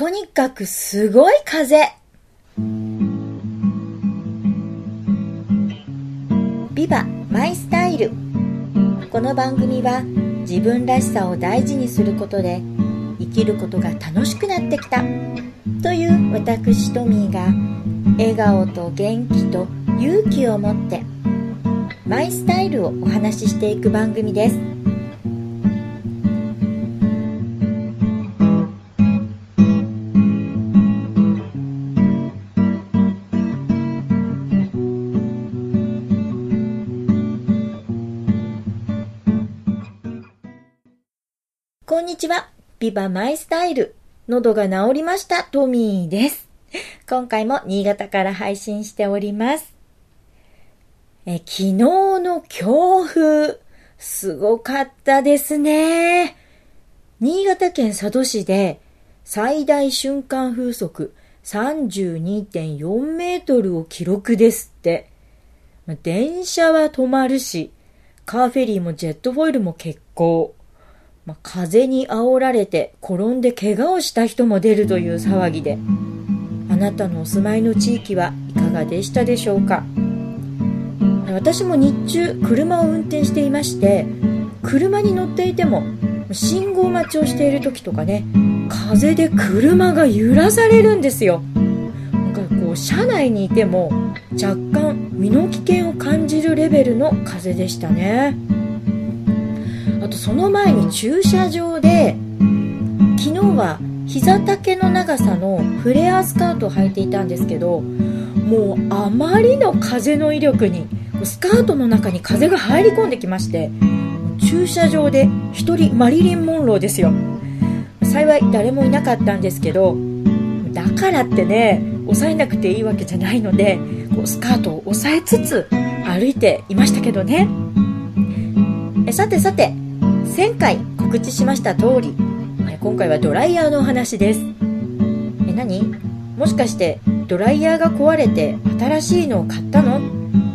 とにかくすごい風。ビバマイスタイル。この番組は自分らしさを大事にすることで生きることが楽しくなってきたという私トミーが笑顔と元気と勇気を持ってマイスタイルをお話ししていく番組です。こんにちは。ビバマイスタイル。喉が治りました、トミーです。今回も新潟から配信しております。え昨日の強風、すごかったですね。新潟県佐渡市で最大瞬間風速32.4メートルを記録ですって。電車は止まるし、カーフェリーもジェットフォイルも欠航。まあ、風に煽られて転んで怪我をした人も出るという騒ぎで。あなたのお住まいの地域はいかがでしたでしょうか？私も日中車を運転していまして車に乗っていても信号待ちをしている時とかね風で車が揺らされるんですよ。なんかこう車内にいても若干身の危険を感じるレベルの風でしたね。とその前に駐車場で昨日は膝丈の長さのフレアスカートを履いていたんですけどもうあまりの風の威力にスカートの中に風が入り込んできまして駐車場で1人マリリン・モンローですよ。幸い誰もいなかったんですけどだからってね抑えなくていいわけじゃないのでこうスカートを押さえつつ歩いていましたけどね。えさてさて前回告知しました通り今回はドライヤーのお話です。え何？もしかしてドライヤーが壊れて新しいのを買ったの？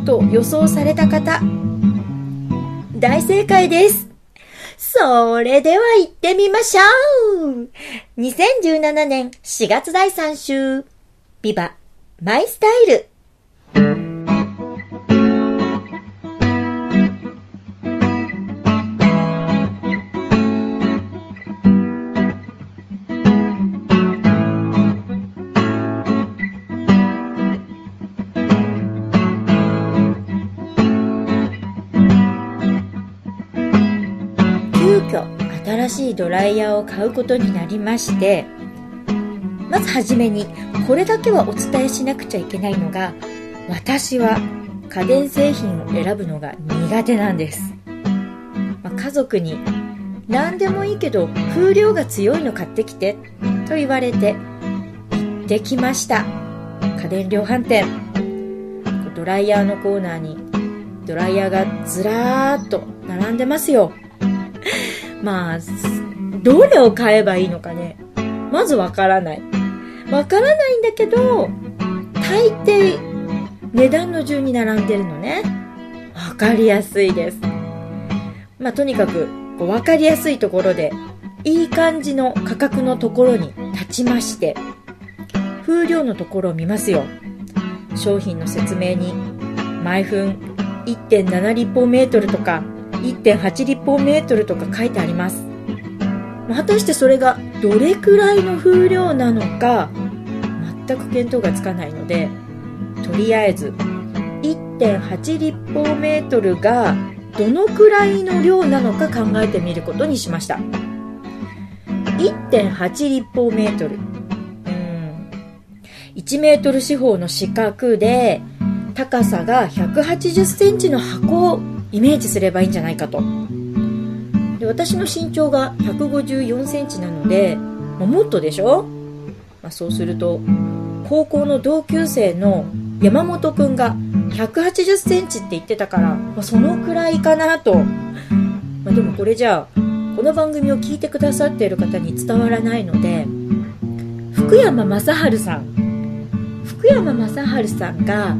と予想された方大正解です。それでは行ってみましょう !2017 年4月第3週ビバマイスタイル。新しいドライヤーを買うことになりましてまずはじめにこれだけはお伝えしなくちゃいけないのが私は家電製品を選ぶのが苦手なんです、まあ、家族に何でもいいけど風量が強いの買ってきてと言われて行ってきました。家電量販店。ドライヤーのコーナーにドライヤーがずらーっと並んでますよ。まあ、どれを買えばいいのかね。まずわからない。わからないんだけど、大抵、値段の順に並んでるのね。わかりやすいです。まあ、とにかく、わかりやすいところで、いい感じの価格のところに立ちまして、風量のところを見ますよ。商品の説明に、毎分1.7立方メートルとか1.8立方メートルとか書いてあります。果たしてそれがどれくらいの風量なのか全く見当がつかないのでとりあえず1.8立方メートルがどのくらいの量なのか考えてみることにしました。1.8立方メートル。うん。1メートル四方の四角で高さが180センチの箱イメージすればいいんじゃないかと。で私の身長が154センチなので、まあ、もっとでしょ、まあ、そうすると高校の同級生の山本くんが180センチって言ってたから、まあ、そのくらいかなと、ま、でもこれじゃあこの番組を聞いてくださっている方に伝わらないので福山雅治さん。福山雅治さんが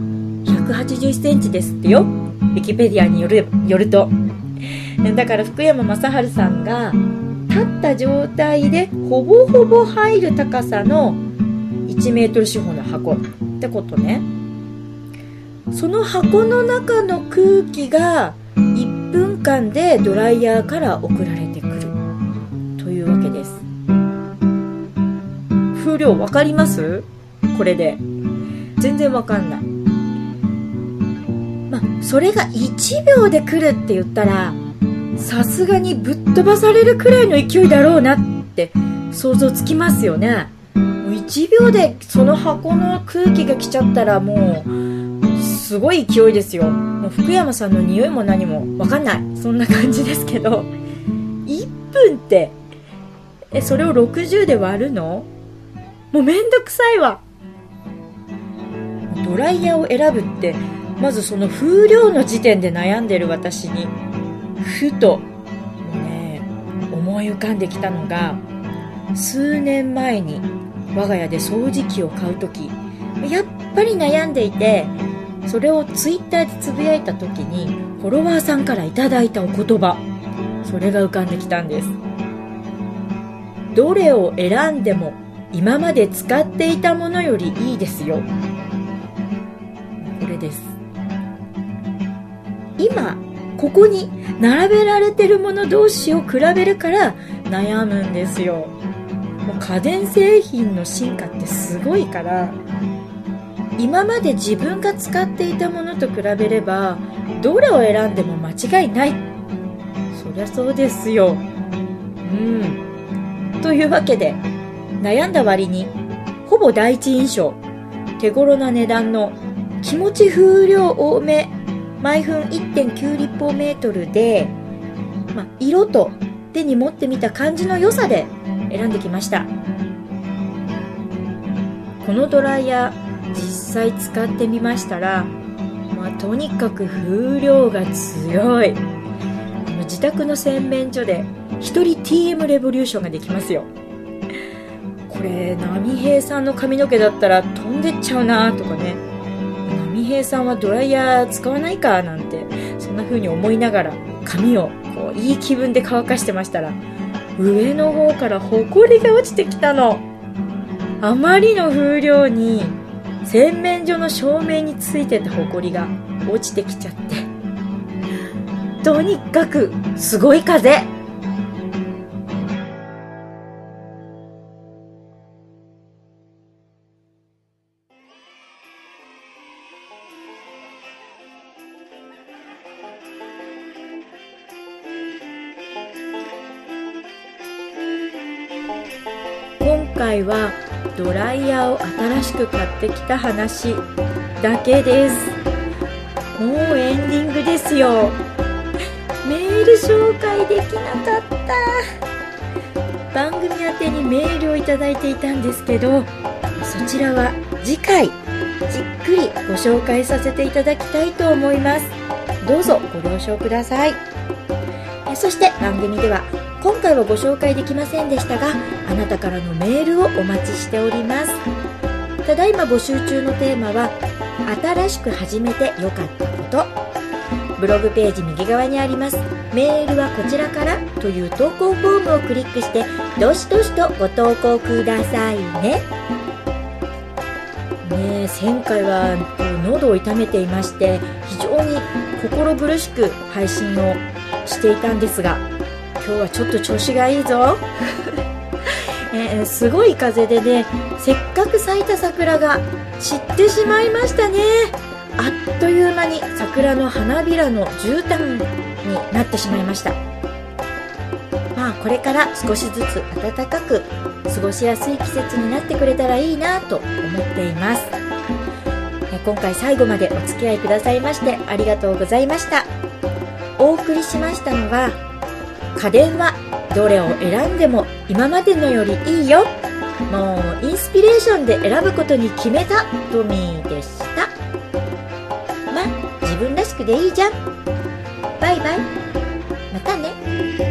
181センチですってよ。ウィキペディアによるよると。だから福山雅治さんが立った状態でほぼほぼ入る高さの1メートル四方の箱ってことね。その箱の中の空気が1分間でドライヤーから送られてくる。というわけです。風量分かります？これで。全然分かんない。それが1秒で来るって言ったらさすがにぶっ飛ばされるくらいの勢いだろうなって想像つきますよね。1秒でその箱の空気が来ちゃったらもうすごい勢いですよ。もう福山さんの匂いも何も分かんない。そんな感じですけど。1分ってえそれを60で割るの？もうめんどくさいわ。ドライヤーを選ぶってまずその風量の時点で悩んでる私にふともうね思い浮かんできたのが数年前に我が家で掃除機を買う時やっぱり悩んでいてそれをツイッターでつぶやいた時にフォロワーさんからいただいたお言葉それが浮かんできたんです。どれを選んでも今まで使っていたものよりいいですよ。これです。今ここに並べられてるもの同士を比べるから悩むんですよ。もう家電製品の進化ってすごいから今まで自分が使っていたものと比べればどれを選んでも間違いない。そりゃそうですよ。うん。というわけで悩んだ割にほぼ第一印象手頃な値段の気持ち風量多め毎分1.9立方メートルで、まあ、色と手に持ってみた感じの良さで選んできました。このドライヤー実際使ってみましたら、まあ、とにかく風量が強い。自宅の洗面所で1人 TM レボリューションができますよ。これ波平さんの髪の毛だったら飛んでっちゃうなとかね。波平さんはドライヤー使わないか？なんてそんな風に思いながら髪をこういい気分で乾かしてましたら上の方からホコリが落ちてきたの。あまりの風量に洗面所の照明についてたホコリが落ちてきちゃって。とにかくすごい風。回はドライヤーを新しく買ってきた話だけです。もうエンディングですよ。メール紹介できなかった。番組宛てにメールをいただいていたんですけどそちらは次回じっくりご紹介させていただきたいと思います。どうぞご了承ください。そして番組では今回はご紹介できませんでしたがあなたからのメールをお待ちしております。ただいま募集中のテーマは新しく始めてよかったこと。ブログページ右側にあります。メールはこちらからという投稿フォームをクリックしてどしどしとご投稿くださいね。ねえ前回は喉を痛めていまして非常に心苦しく配信をしていたんですが今日はちょっと調子がいいぞ、えー、すごい風でねせっかく咲いた桜が散ってしまいましたね。あっという間に桜の花びらの絨毯になってしまいました。まあこれから少しずつ暖かく過ごしやすい季節になってくれたらいいなと思っています。今回最後までお付き合いくださいましてありがとうございました。お送りしましたのは家電はどれを選んでも今までのよりいいよ。もうインスピレーションで選ぶことに決めたトミーでした。まあ自分らしくでいいじゃん。バイバイ。またね。